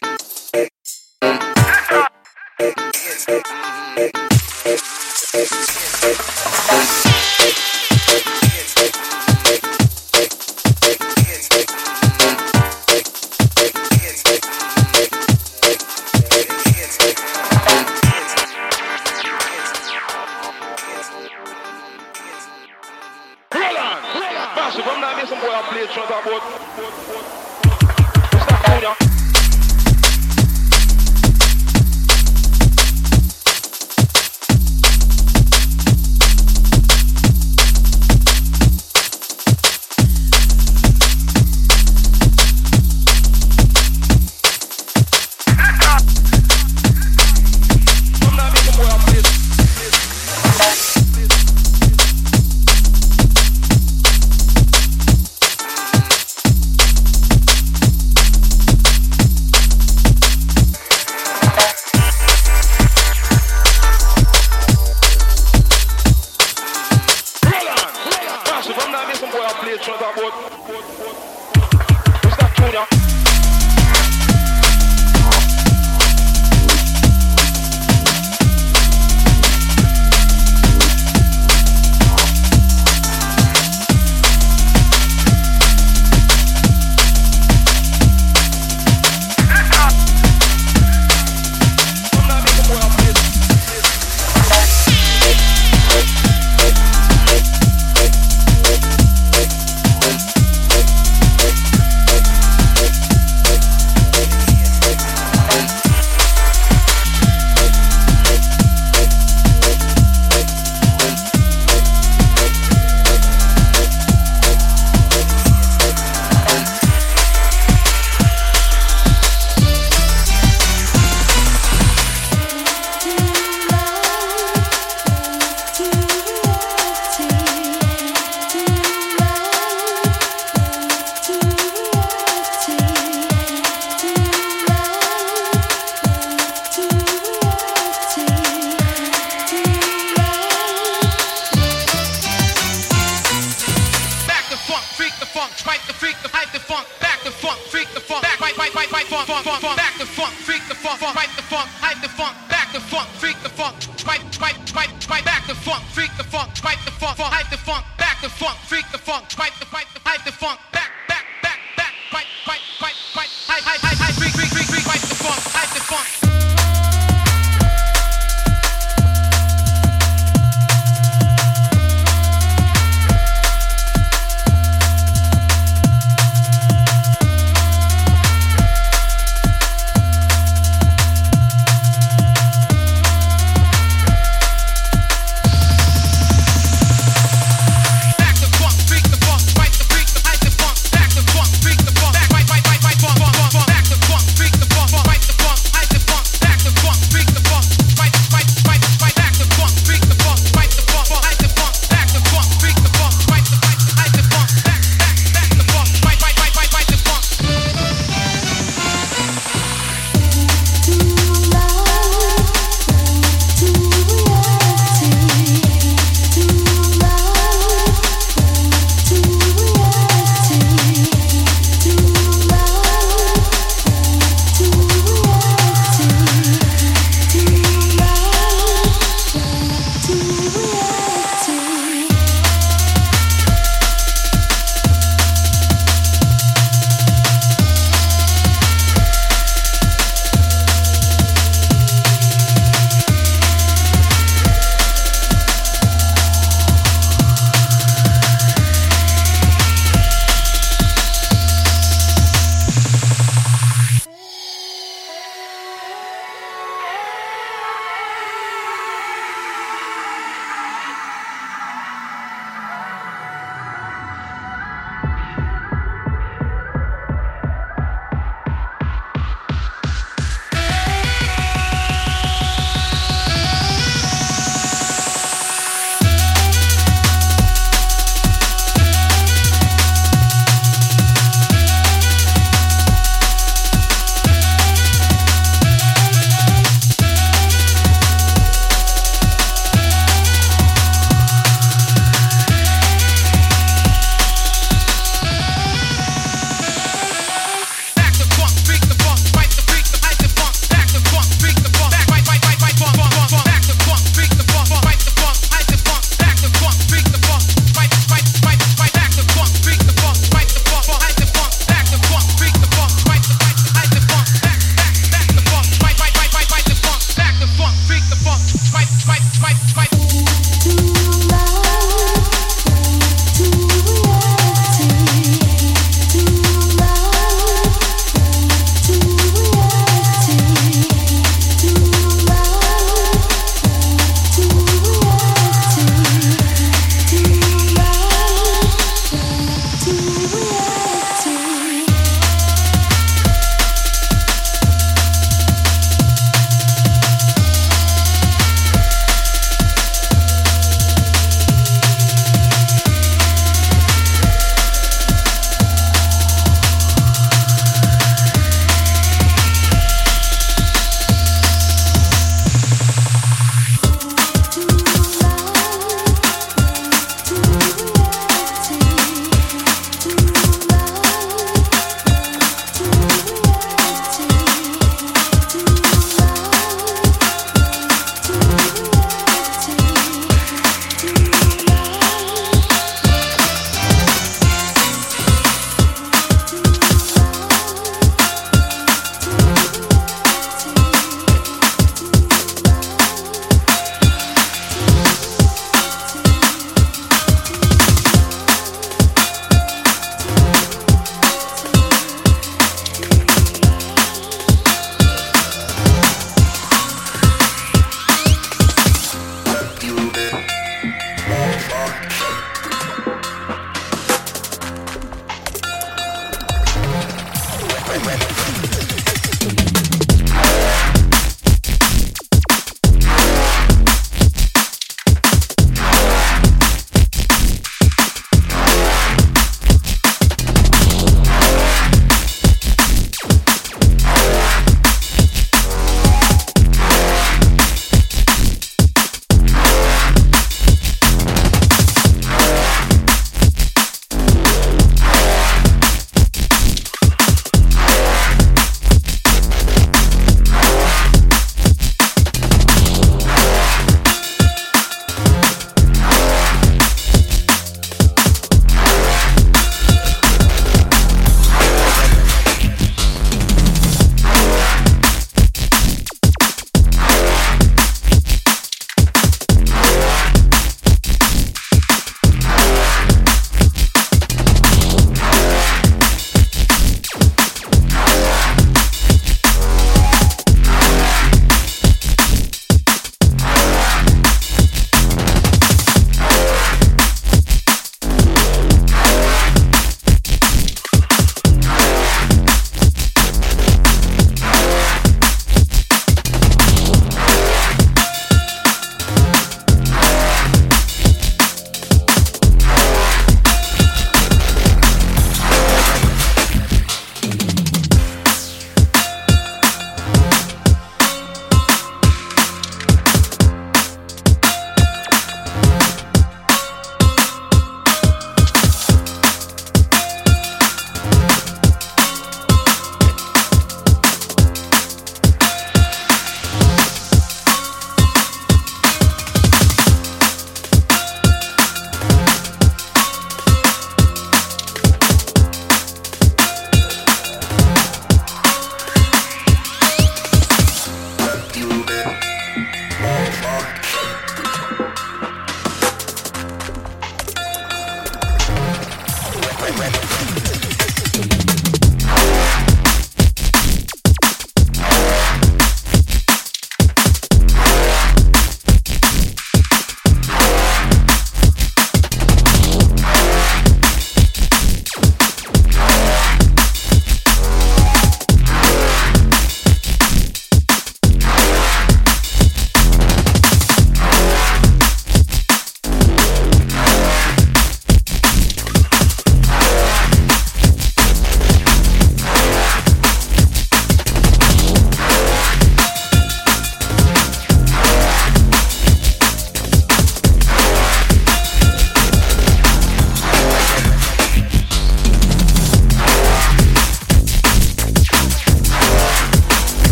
Thank you.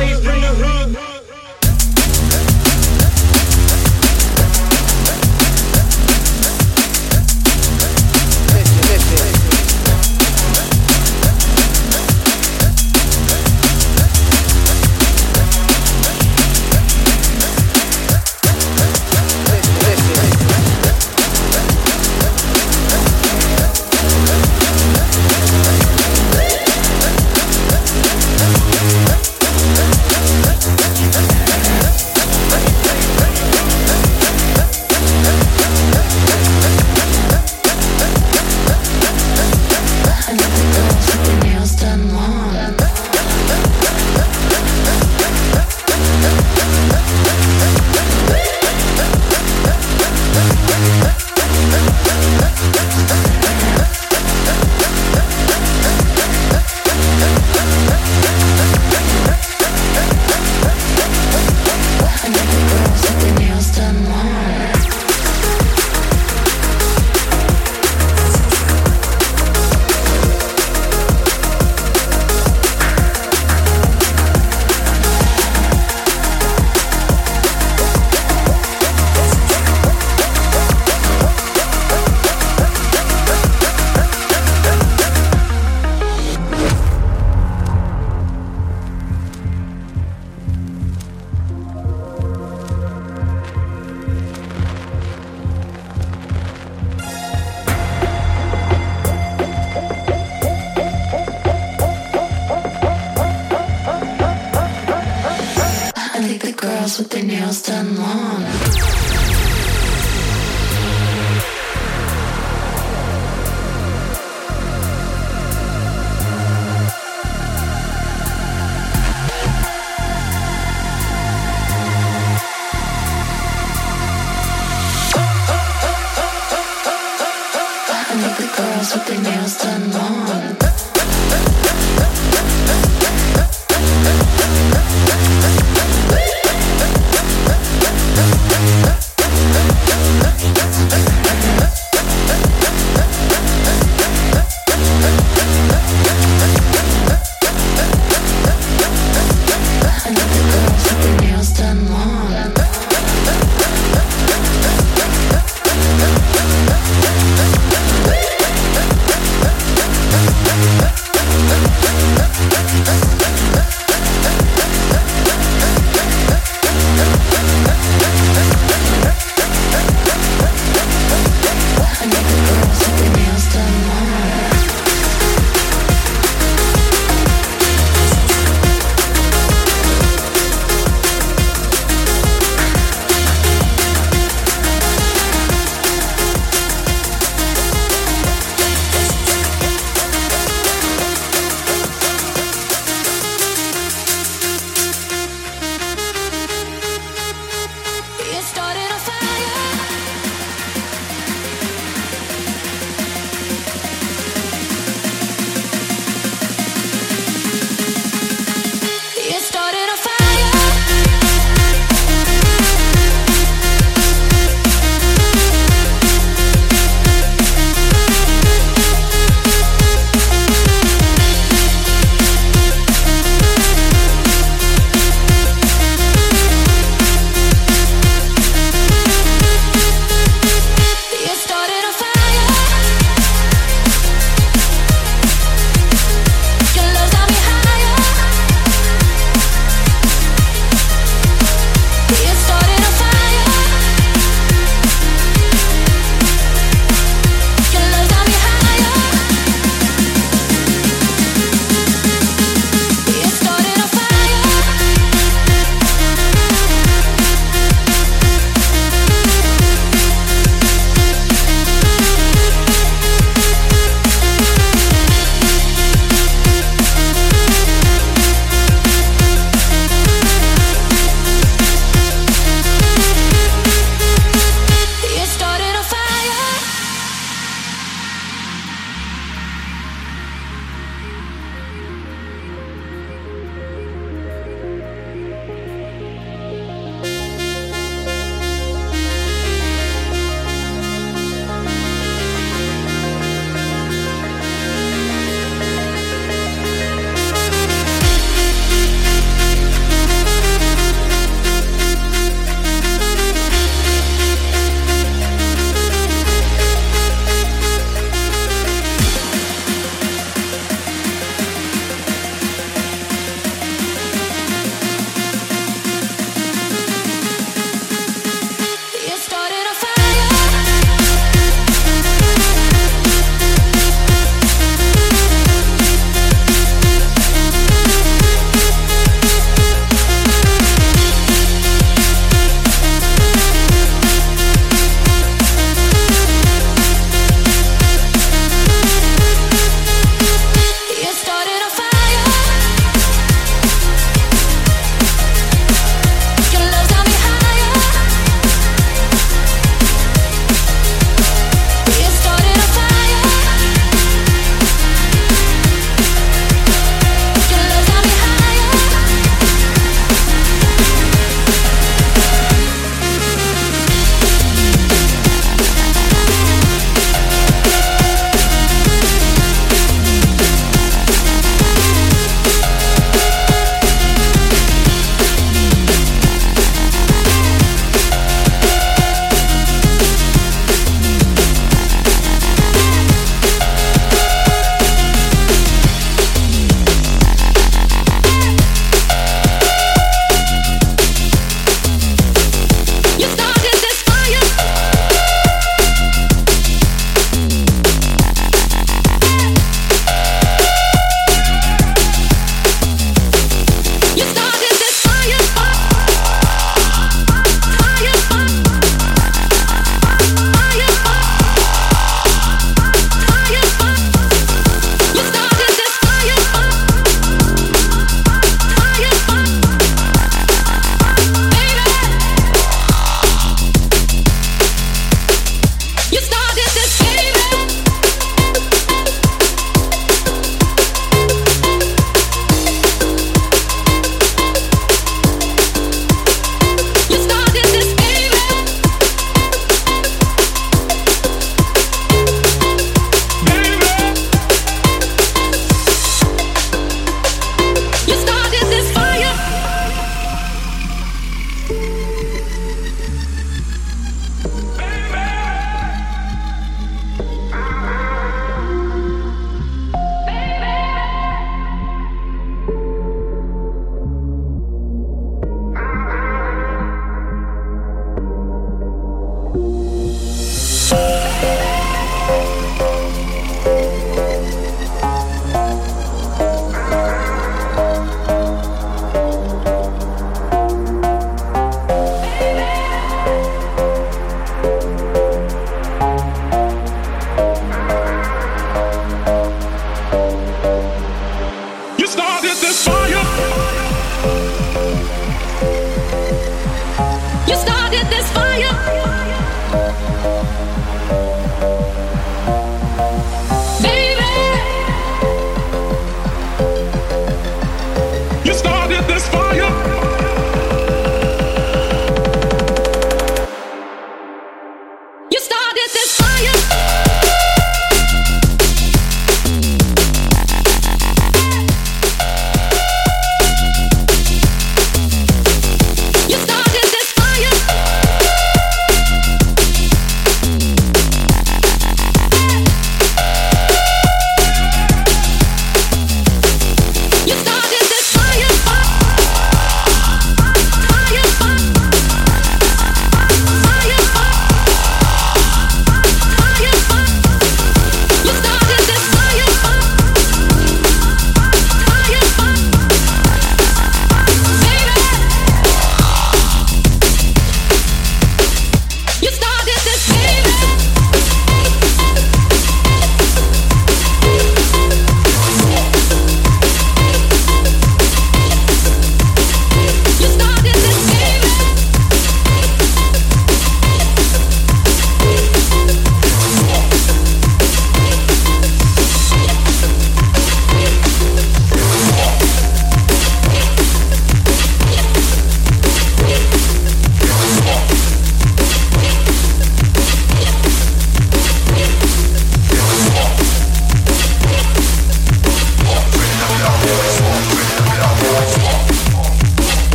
raised in the hood.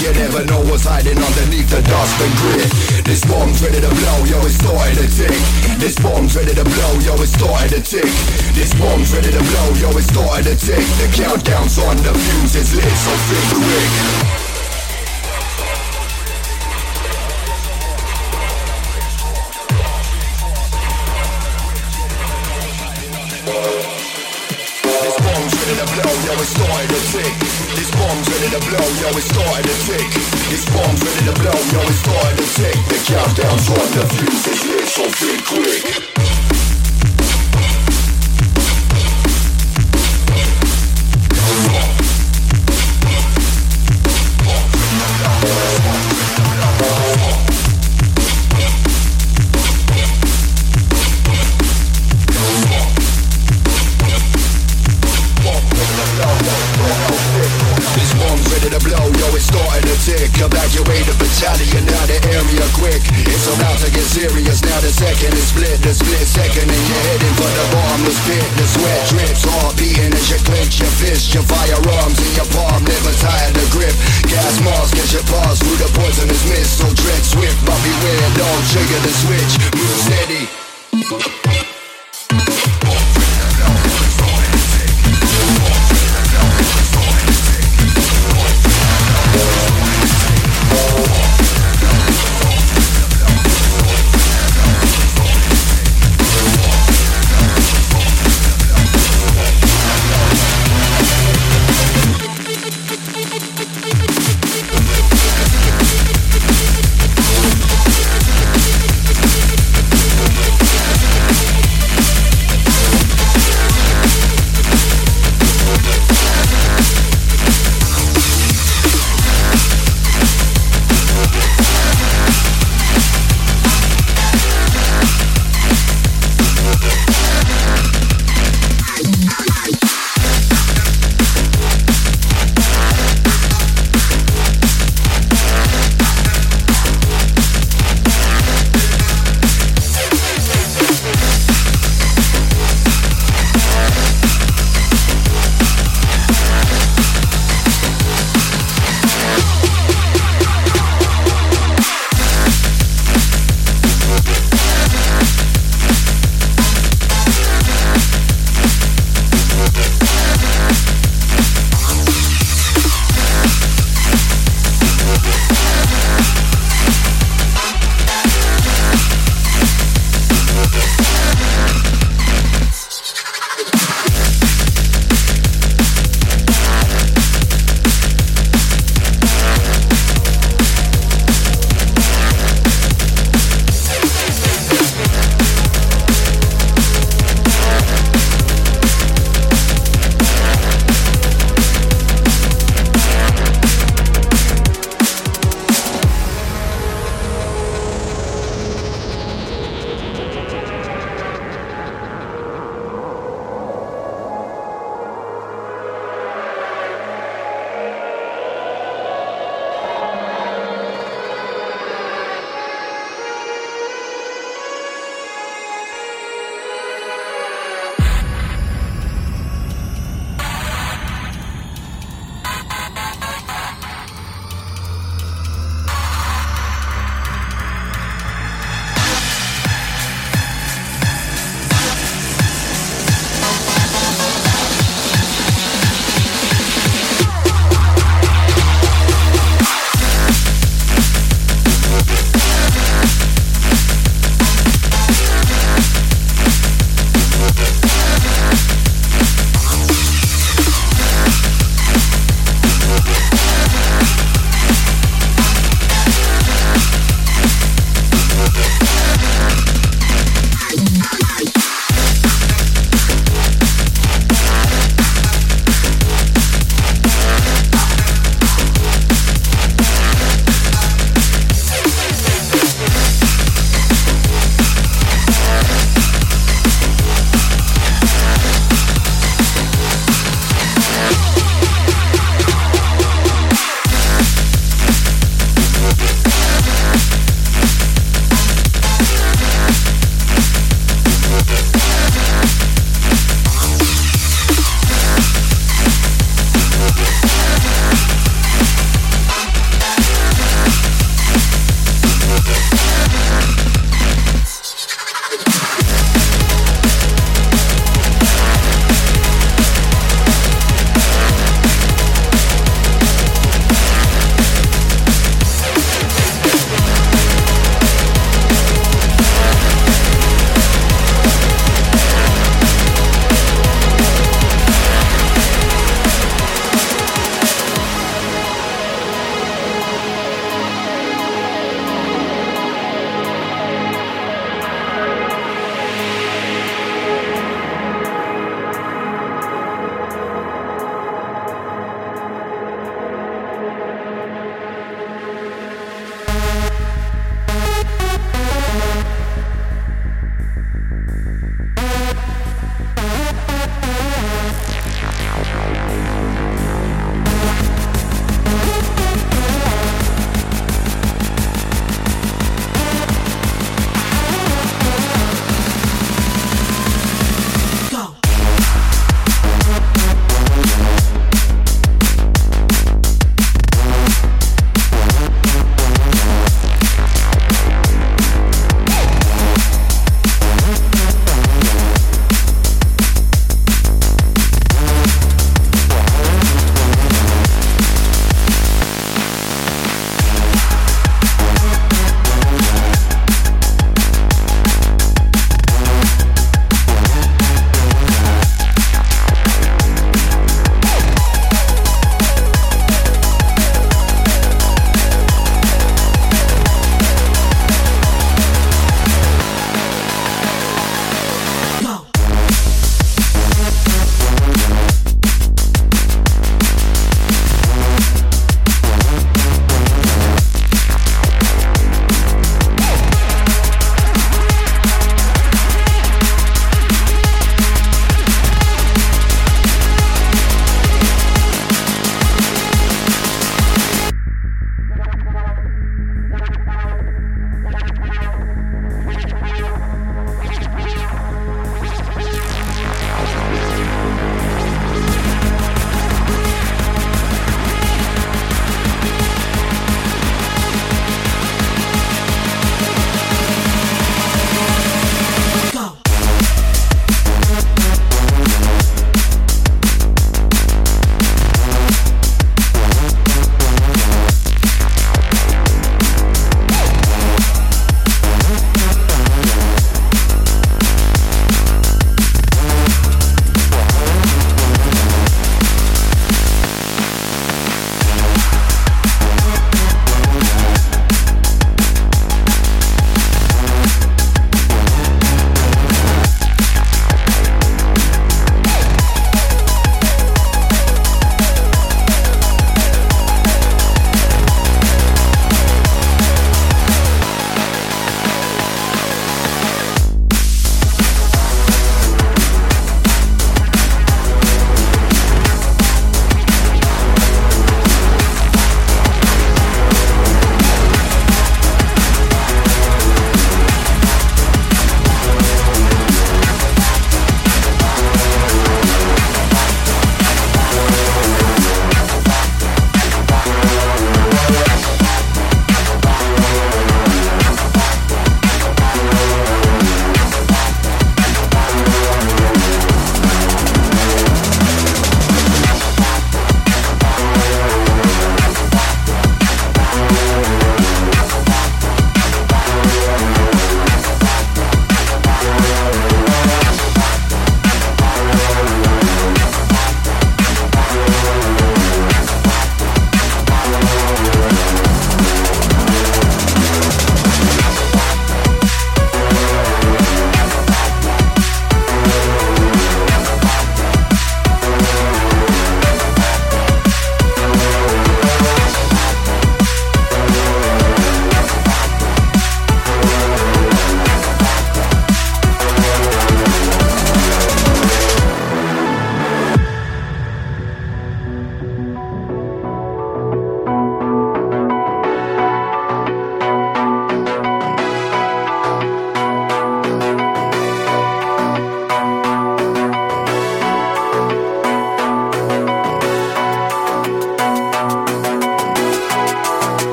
You never know what's hiding underneath the dust and grit. This bomb's ready to blow, yo, it's starting to tick. This bomb's ready to blow, yo, it's starting to tick. This bomb's ready to blow, yo, it's starting to tick. The countdown's on, the fuse is lit, so think quick. to blow, yo, it's starting to tick. It's bombs ready to blow, yo, it's starting to tick. The countdown's on, the fuse is lit, so think quick.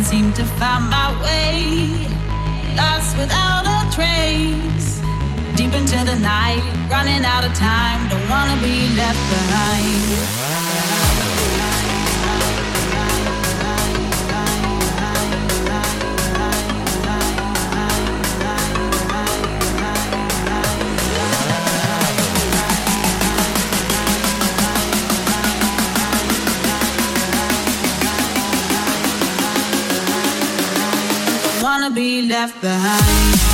can't seem to find my way. Lost without a trace. Deep into the night, running out of time. Don't wanna be left behind. left behind.